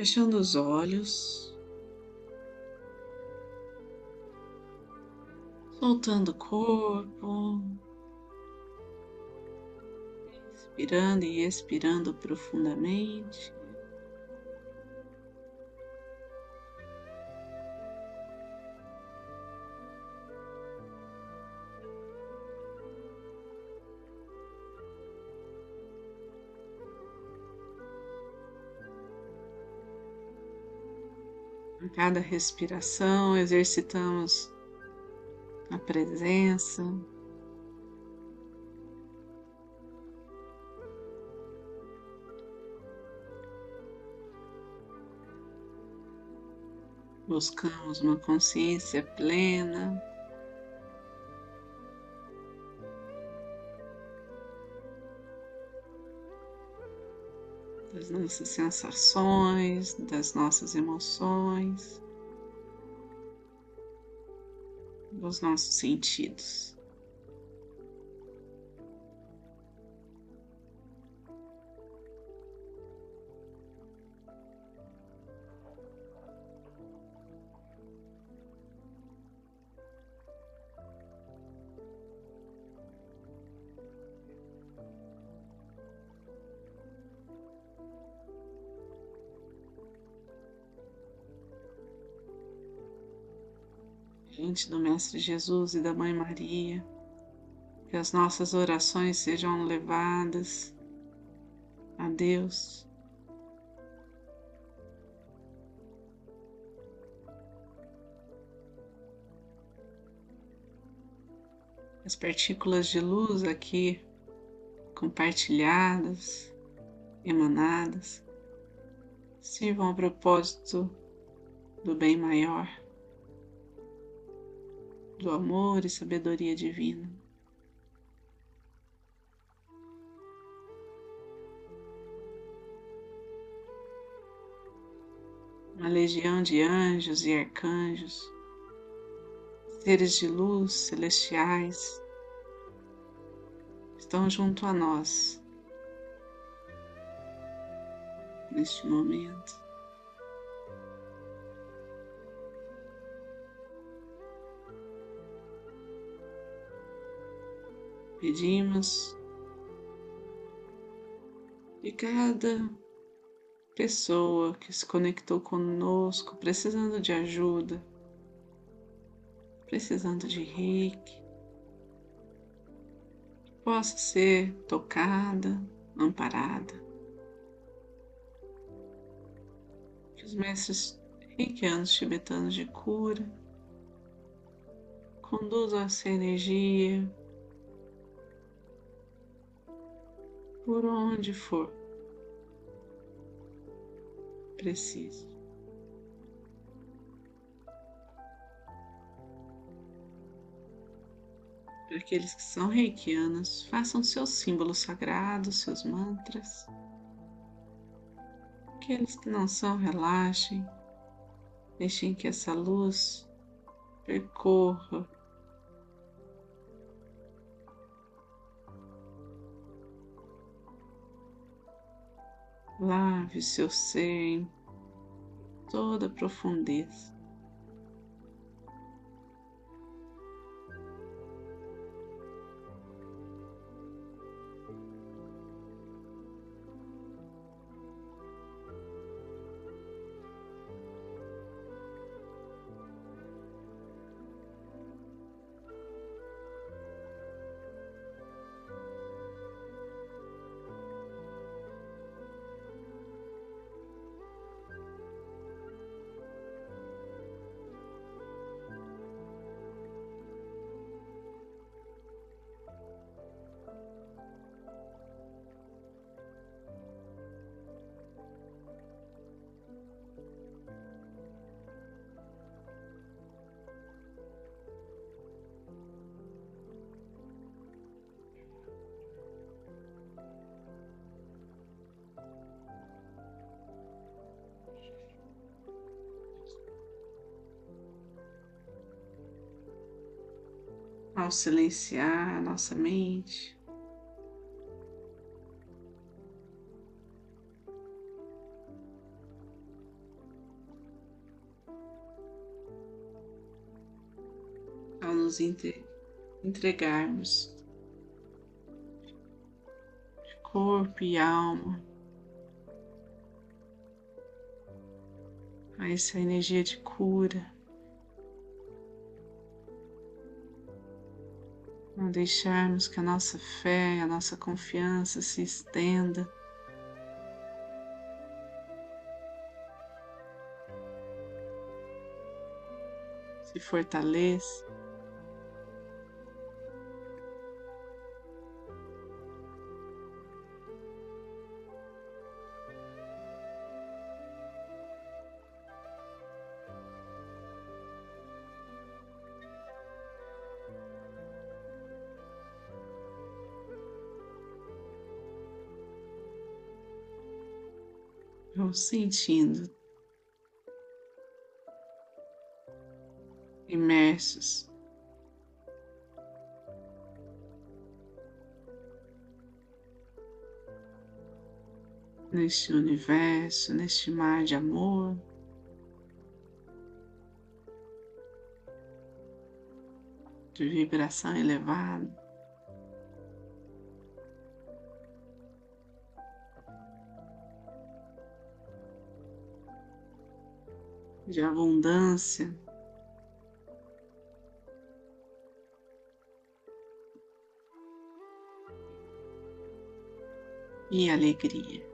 fechando os olhos, soltando o corpo, inspirando e expirando profundamente. Cada respiração, exercitamos a presença. Buscamos uma consciência plena. Das nossas sensações, das nossas emoções, dos nossos sentidos. Diante do Mestre Jesus e da Mãe Maria, que as nossas orações sejam levadas a Deus. As partículas de luz aqui compartilhadas, emanadas, sirvam ao propósito do bem maior do amor e sabedoria divina. Uma legião de anjos e arcanjos, seres de luz celestiais, estão junto a nós neste momento. Pedimos de cada pessoa que se conectou conosco, precisando de ajuda, precisando de reiki, que possa ser tocada, amparada. Que os mestres reikianos tibetanos de cura conduzam essa energia por onde for preciso. Para aqueles que são reikianos, façam seus símbolos sagrados, seus mantras. Aqueles que não são, relaxem, deixem que essa luz percorra Lave seu ser em toda a profundeza. ao silenciar a nossa mente. Ao nos entregarmos de corpo e alma a essa energia de cura. Não deixarmos que a nossa fé, a nossa confiança se estenda se fortaleça. Sentindo imersos. Neste universo, neste mar de amor, de vibração elevada. De abundância. e alegria.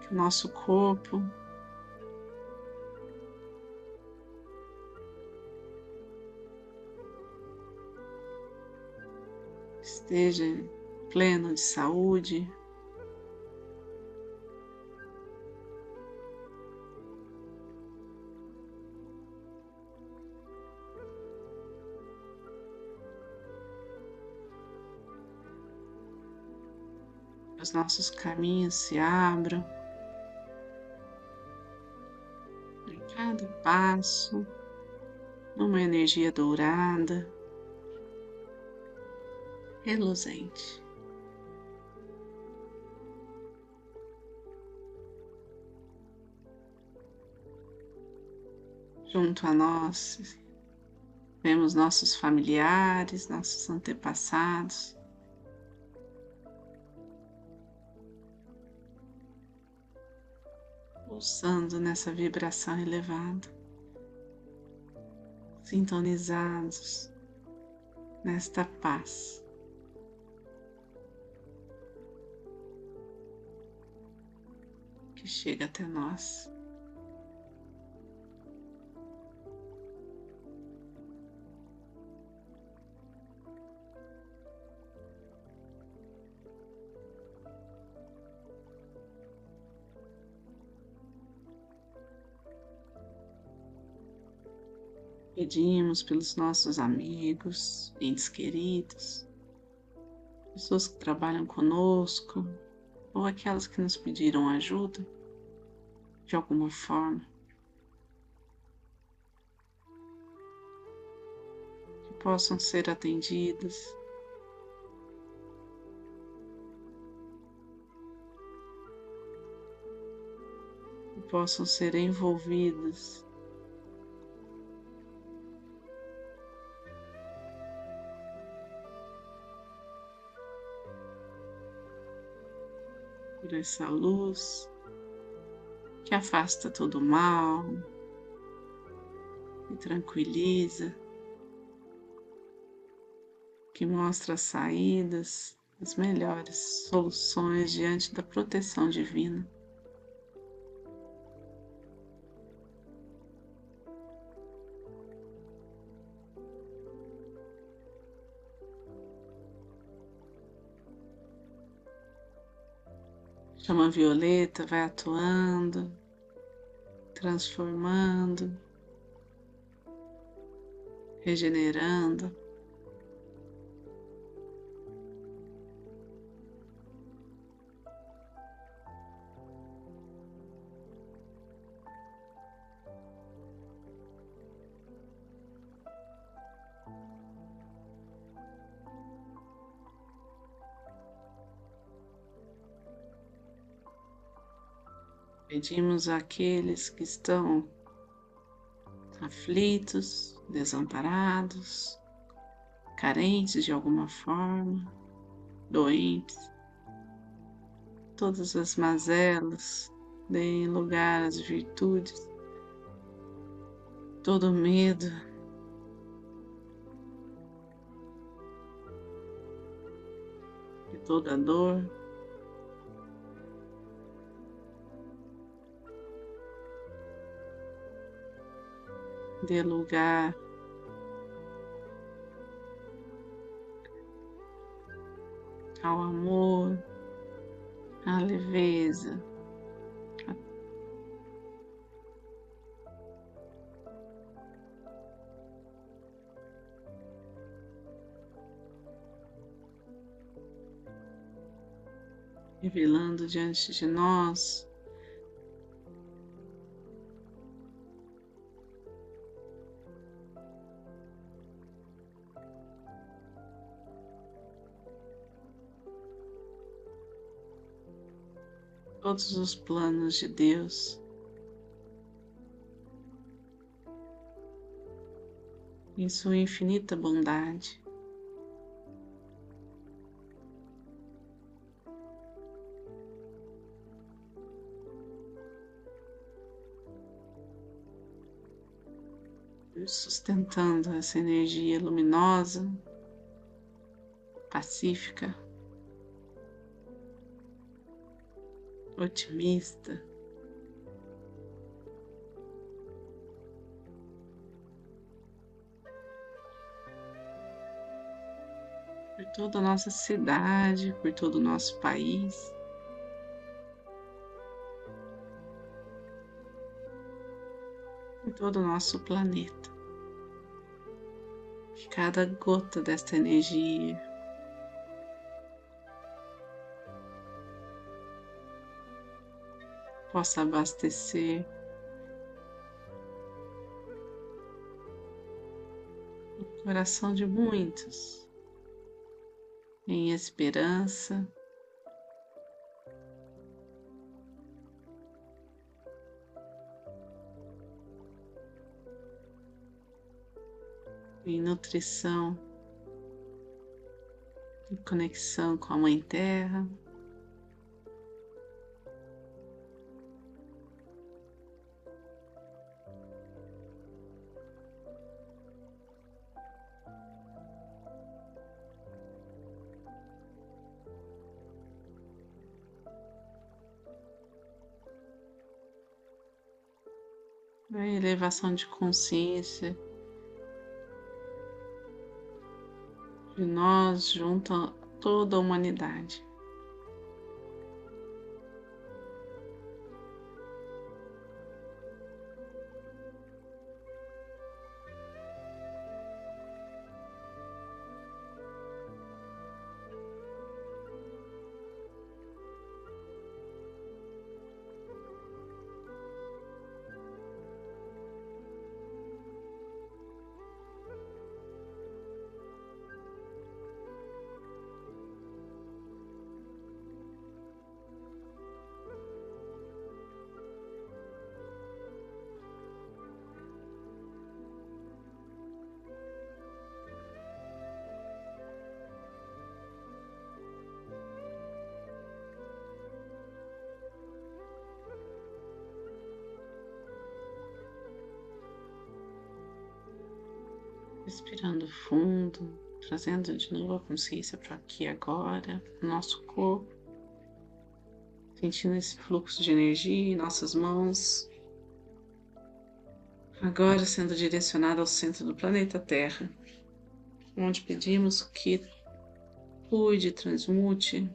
Que o nosso corpo esteja pleno de saúde, os nossos caminhos se abram. Em cada passo, uma energia dourada, reluzente. Junto a nós, vemos nossos familiares, nossos antepassados, pulsando nessa vibração elevada, sintonizados nesta paz. Que chega até nós. Pedimos pelos nossos amigos, entes queridos, pessoas que trabalham conosco ou aquelas que nos pediram ajuda de alguma forma. Que possam ser atendidas. Que possam ser envolvidas por essa luz que afasta todo o mal e tranquiliza, que mostra as saídas, as melhores soluções diante da proteção divina. Chama violeta vai atuando, transformando, regenerando. Pedimos àqueles que estão aflitos, desamparados, carentes de alguma forma, doentes, todas as mazelas deem lugar às virtudes, todo medo. E toda dor dê lugar ao amor, à leveza. Revelando diante de nós todos os planos de Deus. Em sua infinita bondade. Sustentando essa energia luminosa, pacífica. Otimista. Por toda a nossa cidade, por todo o nosso país. Por todo o nosso planeta. Que cada gota desta energia possa abastecer o coração de muitos em esperança. Em nutrição, em conexão com a Mãe Terra. Elevação de consciência de nós junto a toda a humanidade. Respirando fundo, trazendo de novo a consciência para aqui agora, nosso corpo, sentindo esse fluxo de energia em nossas mãos, agora sendo direcionado ao centro do planeta Terra, onde pedimos que cuide, transmute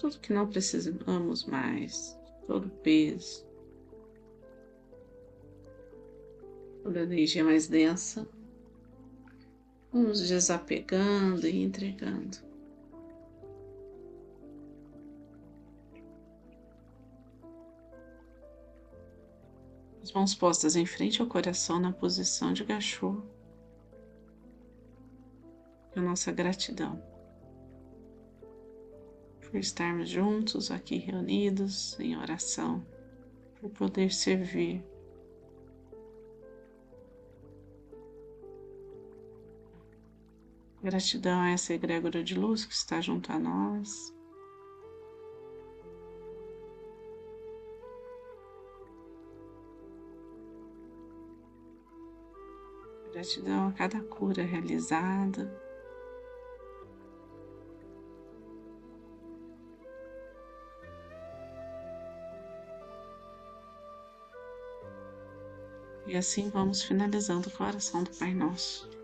tudo que não precisamos mais, todo peso, toda energia mais densa, vamos desapegando e entregando. As mãos postas em frente ao coração na posição de gachô. A nossa gratidão por por estarmos juntos aqui reunidos em oração, por poder servir. Gratidão a essa egrégora de luz que está junto a nós. Gratidão a cada cura realizada. E assim vamos finalizando com a oração do Pai Nosso.